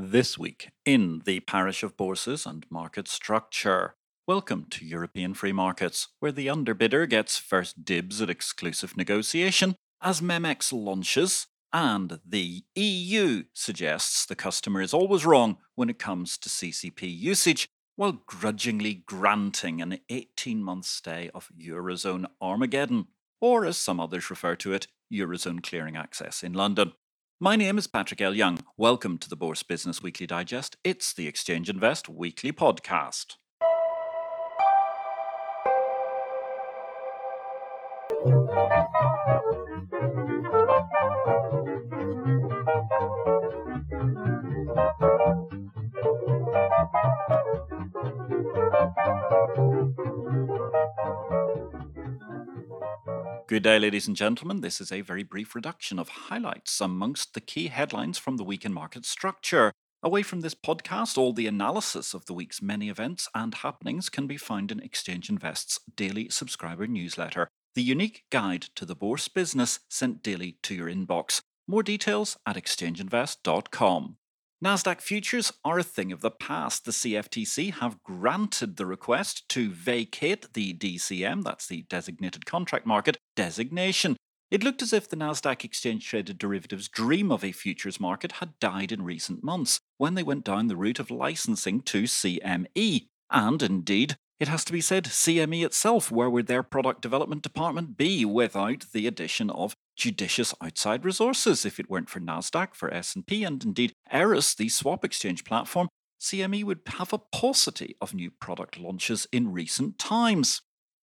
This week in the parish of bourses and market structure. Welcome to European free markets, where the underbidder gets first dibs at exclusive negotiation as MEMX launches, and the EU suggests the customer is always wrong when it comes to CCP usage, while grudgingly granting an 18 month stay of Eurozone Armageddon, or as some others refer to it, Eurozone clearing access in London. My name is Patrick L. Young. Welcome to the Bourse Business Weekly Digest. It's the Exchange Invest Weekly Podcast. Good day, ladies and gentlemen. This is a very brief reduction of highlights amongst the key headlines from the week in market structure. Away from this podcast, all the analysis of the week's many events and happenings can be found in Exchange Invest's daily subscriber newsletter, the unique guide to the bourse business sent daily to your inbox. More details at exchangeinvest.com. Nasdaq futures are a thing of the past. The CFTC have granted the request to vacate the DCM, that's the designated contract market, designation. It looked as if the Nasdaq exchange traded derivatives dream of a futures market had died in recent months when they went down the route of licensing to CME. And indeed, it has to be said, CME itself, where would their product development department be without the addition of judicious outside resources? If it weren't for Nasdaq, for S&P, and indeed Eris, the swap exchange platform, CME would have a paucity of new product launches in recent times.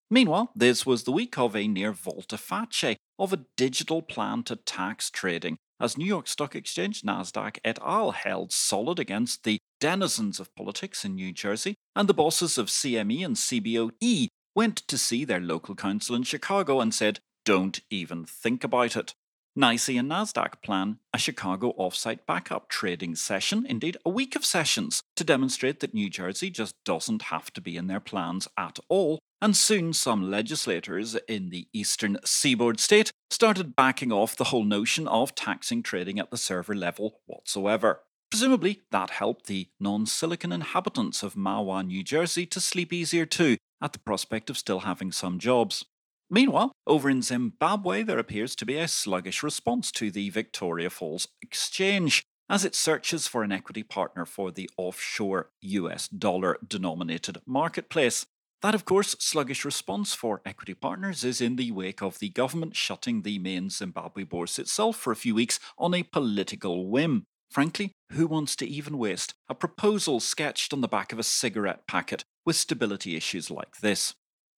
Meanwhile, this was the week of a near volte-face of a digital plan to tax trading, as New York Stock Exchange, Nasdaq et al. held solid against the denizens of politics in New Jersey, and the bosses of CME and CBOE went to see their local council in Chicago and said, don't even think about it. NYSE and NASDAQ plan a Chicago offsite backup trading session, indeed a week of sessions, to demonstrate that New Jersey just doesn't have to be in their plans at all. And soon some legislators in the eastern seaboard state started backing off the whole notion of taxing trading at the server level whatsoever. Presumably, that helped the non silicon inhabitants of Mahwah, New Jersey to sleep easier too, at the prospect of still having some jobs. Meanwhile, over in Zimbabwe, there appears to be a sluggish response to the Victoria Falls Exchange as it searches for an equity partner for the offshore US dollar denominated marketplace. That, of course, sluggish response for equity partners is in the wake of the government shutting the main Zimbabwe bourse itself for a few weeks on a political whim. Frankly, who wants to even waste a proposal sketched on the back of a cigarette packet with stability issues like this?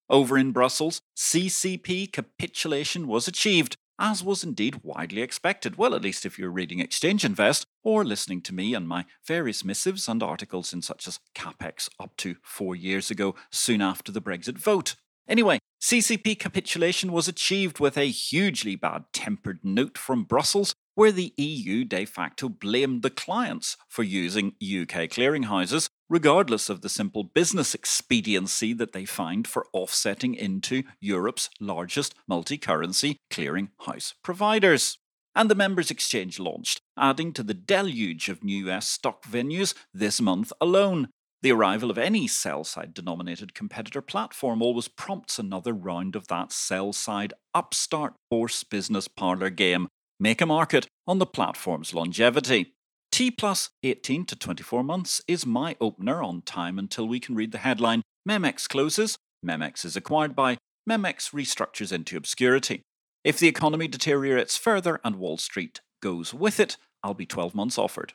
Over in Brussels, CCP capitulation was achieved, as was indeed widely expected. Well, at least if you're reading Exchange Invest or listening to me and my various missives and articles in such as CapEx up to four years ago, soon after the Brexit vote. Anyway, CCP capitulation was achieved with a hugely bad tempered note from Brussels where the EU de facto blamed the clients for using UK clearinghouses, regardless of the simple business expediency that they find for offsetting into Europe's largest multi currency clearinghouse providers. And the Members Exchange launched, adding to the deluge of new US stock venues this month alone. The arrival of any sell side denominated competitor platform always prompts another round of that sell side upstart bourse business parlor game Make a market on the platform's longevity. T plus 18 to 24 months is my opener on time until we can read the headline MEMX closes, MEMX is acquired by, MEMX restructures into obscurity. If the economy deteriorates further and Wall Street goes with it, I'll be 12 months offered.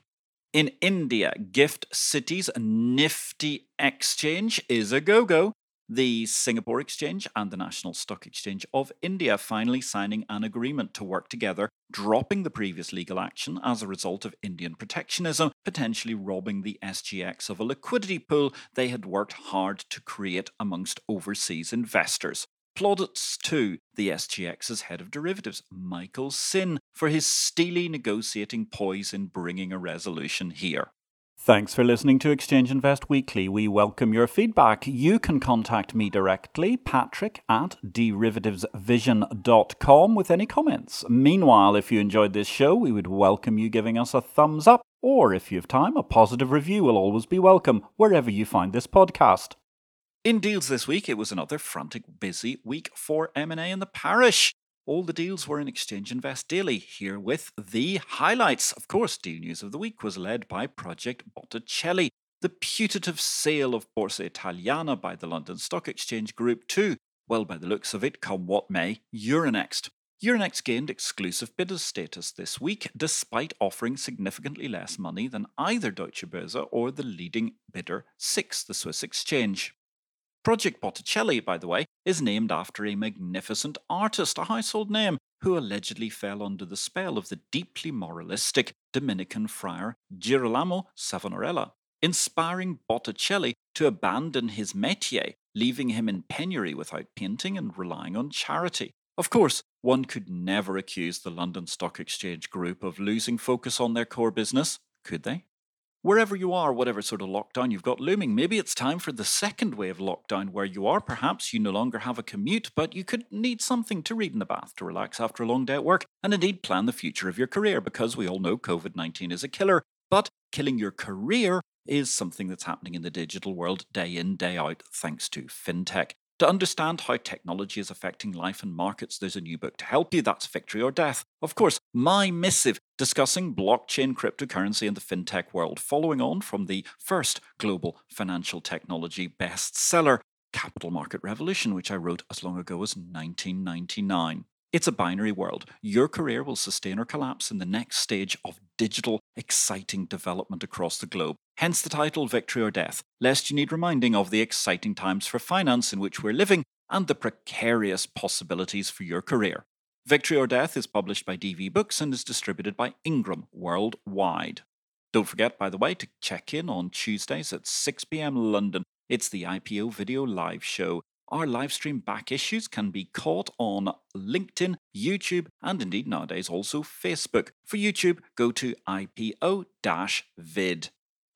In India, Gift City's nifty exchange is a go go the Singapore Exchange and the National Stock Exchange of India finally signing an agreement to work together, dropping the previous legal action as a result of Indian protectionism, potentially robbing the SGX of a liquidity pool they had worked hard to create amongst overseas investors. Plaudits to the SGX's head of derivatives, Michael Syn, for his steely negotiating poise in bringing a resolution here. Thanks for listening to Exchange Invest Weekly. We welcome your feedback. You can contact me directly, patrick at derivativesvision.com, with any comments. Meanwhile, if you enjoyed this show, we would welcome you giving us a thumbs up Or if you have time, a positive review will always be welcome wherever you find this podcast. In deals this week, it was another frantic, busy week for M&A in the parish. All the deals were in Exchange Invest Daily, here with the highlights. Of course, deal news of the week was led by Project Botticelli, the putative sale of Borsa Italiana by the London Stock Exchange Group to, well, by the looks of it, come what may, Euronext. Euronext gained exclusive bidder status this week, despite offering significantly less money than either Deutsche Börse or the leading bidder, SIX, the Swiss exchange. Project Botticelli, by the way, is named after a magnificent artist, a household name, who allegedly fell under the spell of the deeply moralistic Dominican friar Girolamo Savonarola, inspiring Botticelli to abandon his métier, leaving him in penury without painting and relying on charity. Of course, one could never accuse the London Stock Exchange Group of losing focus on their core business, could they? Wherever you are, whatever sort of lockdown you've got looming, maybe it's time for the second wave lockdown where you are. Perhaps you no longer have a commute, but you could need something to read in the bath to relax after a long day at work and indeed plan the future of your career because we all know COVID 19 is a killer. But killing your career is something that's happening in the digital world day in, day out, thanks to fintech. To understand how technology is affecting life and markets, there's a new book to help you. That's Victory or Death. Of course, my missive discussing blockchain, cryptocurrency, and the fintech world, following on from the first global financial technology bestseller, Capital Market Revolution, which I wrote as long ago as 1999. It's a binary world. Your career will sustain or collapse in the next stage of digital, exciting development across the globe. Hence the title Victory or Death, lest you need reminding of the exciting times for finance in which we're living and the precarious possibilities for your career. Victory or Death is published by DV Books and is distributed by Ingram worldwide. Don't forget, by the way, to check in on Tuesdays at 6 pm London. It's the IPO video live show. Our live stream back issues can be caught on LinkedIn, YouTube, and indeed nowadays also Facebook. For YouTube, go to IPO vid.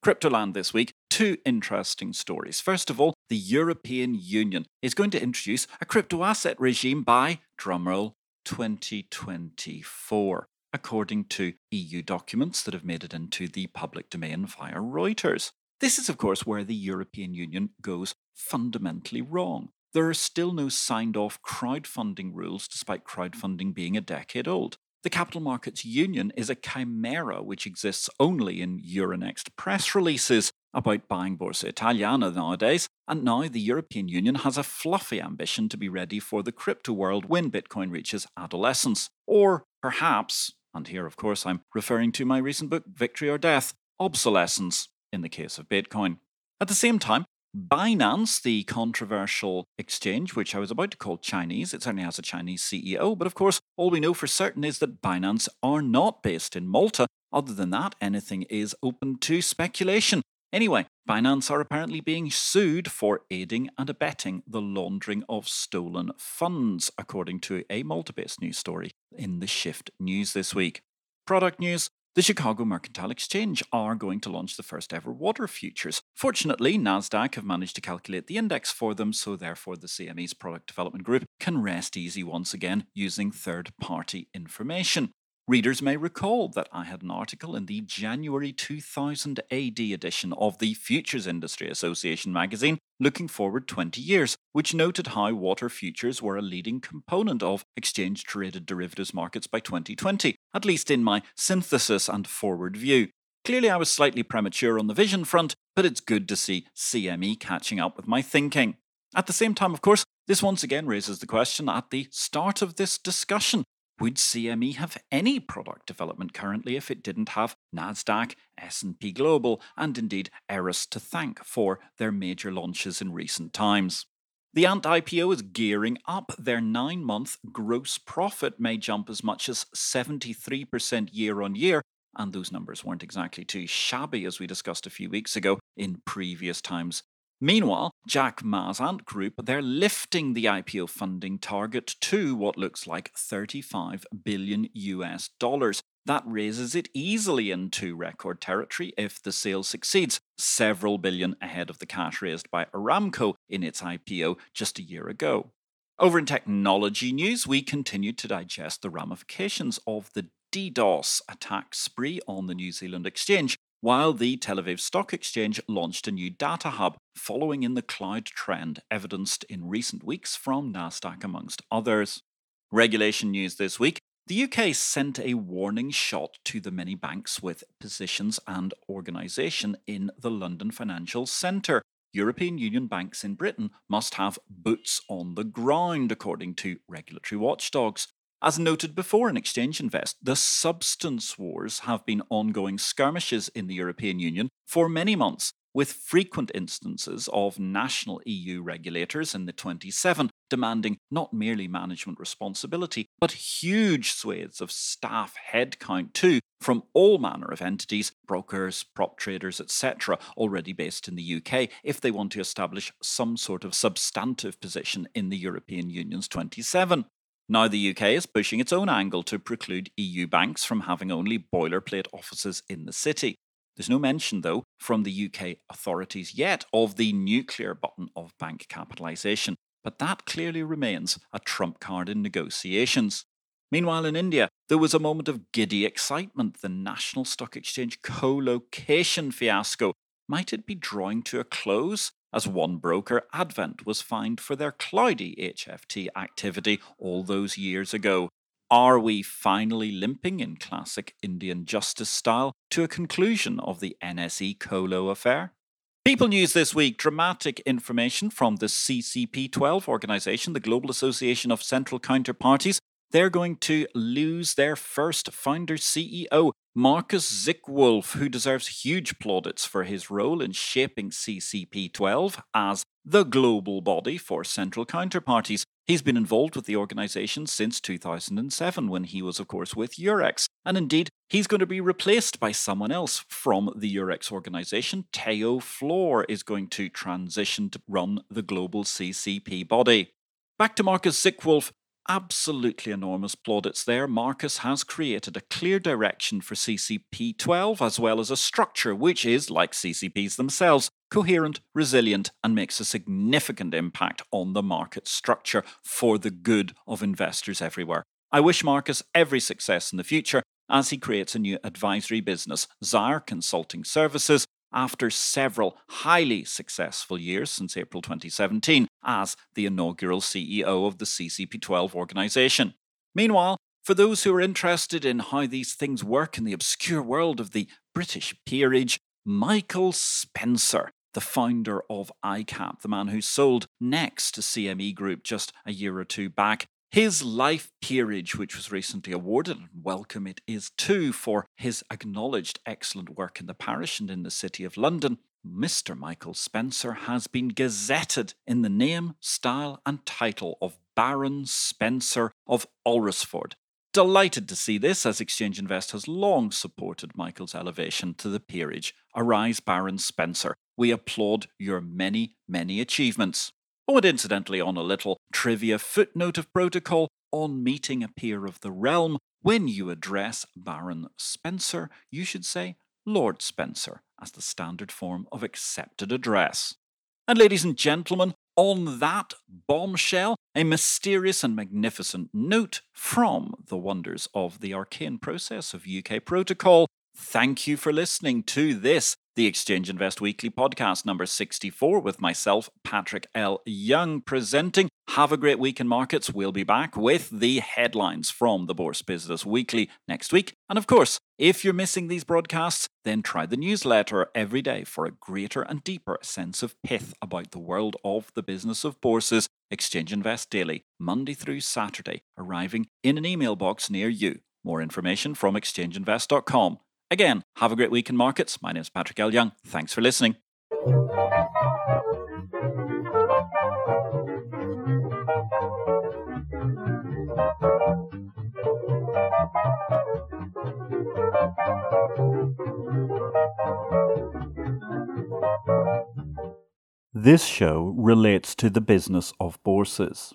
Cryptoland this week, two interesting stories. First of all, the European Union is going to introduce a crypto asset regime by, drumroll, 2024, according to EU documents that have made it into the public domain via Reuters. This is, of course, where the European Union goes fundamentally wrong. There are still no signed off crowdfunding rules, despite crowdfunding being a decade old. The Capital Markets Union is a chimera which exists only in Euronext press releases about buying Borsa Italiana nowadays, and now the European Union has a fluffy ambition to be ready for the crypto world when Bitcoin reaches adolescence. Or perhaps, and here of course I'm referring to my recent book, Victory or Death, obsolescence in the case of Bitcoin. At the same time, Binance, the controversial exchange, which I was about to call Chinese, it certainly has a Chinese CEO, but of course, all we know for certain is that Binance are not based in Malta. Other than that, anything is open to speculation. Anyway, Binance are apparently being sued for aiding and abetting the laundering of stolen funds, according to a Malta based news story in the Shift News this week. Product news the Chicago Mercantile Exchange are going to launch the first ever water futures. Fortunately, NASDAQ have managed to calculate the index for them, so therefore the CME's product development group can rest easy once again using third party information. Readers may recall that I had an article in the January 2000 AD edition of the Futures Industry Association magazine, looking forward 20 years, which noted how water futures were a leading component of exchange traded derivatives markets by 2020, at least in my synthesis and forward view. Clearly, I was slightly premature on the vision front, but it's good to see CME catching up with my thinking. At the same time, of course, this once again raises the question at the start of this discussion would CME have any product development currently if it didn't have Nasdaq, S&P Global, and indeed Eris to thank for their major launches in recent times? The Ant IPO is gearing up. Their nine month gross profit may jump as much as 73% year on year, and those numbers weren't exactly too shabby as we discussed a few weeks ago in previous times Meanwhile, Jack Ma's Ant Group, they're lifting the IPO funding target to what looks like 35 billion US dollars. That raises it easily into record territory if the sale succeeds, several billion ahead of the cash raised by Aramco in its IPO just a year ago. Over in technology news, we continue to digest the ramifications of the DDoS attack spree on the New Zealand exchange, while the Tel Aviv Stock Exchange launched a new data hub following in the cloud trend evidenced in recent weeks from Nasdaq amongst others. Regulation news this week the UK sent a warning shot to the many banks with positions and organisation in the London financial centre. European Union banks in Britain must have boots on the ground, according to regulatory watchdogs. As noted before in Exchange Invest, the substance wars have been ongoing skirmishes in the European Union for many months, with frequent instances of national EU regulators in the 27 demanding not merely management responsibility, but huge swathes of staff headcount too from all manner of entities, brokers, prop traders, etc., already based in the UK, if they want to establish some sort of substantive position in the European Union's 27. Now, the UK is pushing its own angle to preclude EU banks from having only boilerplate offices in the city. There's no mention, though, from the UK authorities yet of the nuclear button of bank capitalisation, but that clearly remains a trump card in negotiations. Meanwhile, in India, there was a moment of giddy excitement. The National Stock Exchange co location fiasco might it be drawing to a close? As one broker, Advent, was fined for their cloudy HFT activity all those years ago. Are we finally limping in classic Indian justice style to a conclusion of the NSE Colo affair? People News this week dramatic information from the CCP12 organization, the Global Association of Central Counterparties. They're going to lose their first founder CEO, Marcus Zickwolf, who deserves huge plaudits for his role in shaping CCP12 as the global body for central counterparties. He's been involved with the organisation since 2007, when he was, of course, with Eurex. And indeed, he's going to be replaced by someone else from the Eurex organisation. Teo Floor is going to transition to run the global CCP body. Back to Marcus Zickwolf, absolutely enormous plaudits there, Marcus has created a clear direction for CCP 12 as well as a structure which is, like CCPs themselves, coherent, resilient, and makes a significant impact on the market structure for the good of investors everywhere. I wish Marcus every success in the future as he creates a new advisory business, Zyre Consulting Services, after several highly successful years since April 2017 as the inaugural CEO of the CCP12 organization. Meanwhile, for those who are interested in how these things work in the obscure world of the British peerage, Michael Spencer, the founder of ICAP, the man who sold NEX to CME Group just a year or two back, his life peerage, which was recently awarded, and welcome it is too, for his acknowledged excellent work in the parish and in the City of London, Mr. Michael Spencer has been gazetted in the name, style, and title of Baron Spencer of Alresford. Delighted to see this, as Exchange Invest has long supported Michael's elevation to the peerage. Arise, Baron Spencer. We applaud your many, many achievements. And incidentally, on a little trivia footnote of protocol, on meeting a peer of the realm, when you address Baron Spencer, you should say Lord Spencer as the standard form of accepted address. And ladies and gentlemen, on that bombshell, a mysterious and magnificent note from the wonders of the arcane process of UK protocol. Thank you for listening to this the Exchange Invest Weekly podcast number 64 with myself, Patrick L. Young, presenting. Have a great week in markets. We'll be back with the headlines from the Bourse Business Weekly next week. And of course, if you're missing these broadcasts, then try the newsletter every day for a greater and deeper sense of pith about the world of the business of bourses. Exchange Invest Daily, Monday through Saturday, arriving in an email box near you. More information from exchangeinvest.com. Again, have a great week in markets. My name is Patrick L. Young. Thanks for listening. This show relates to the business of bourses.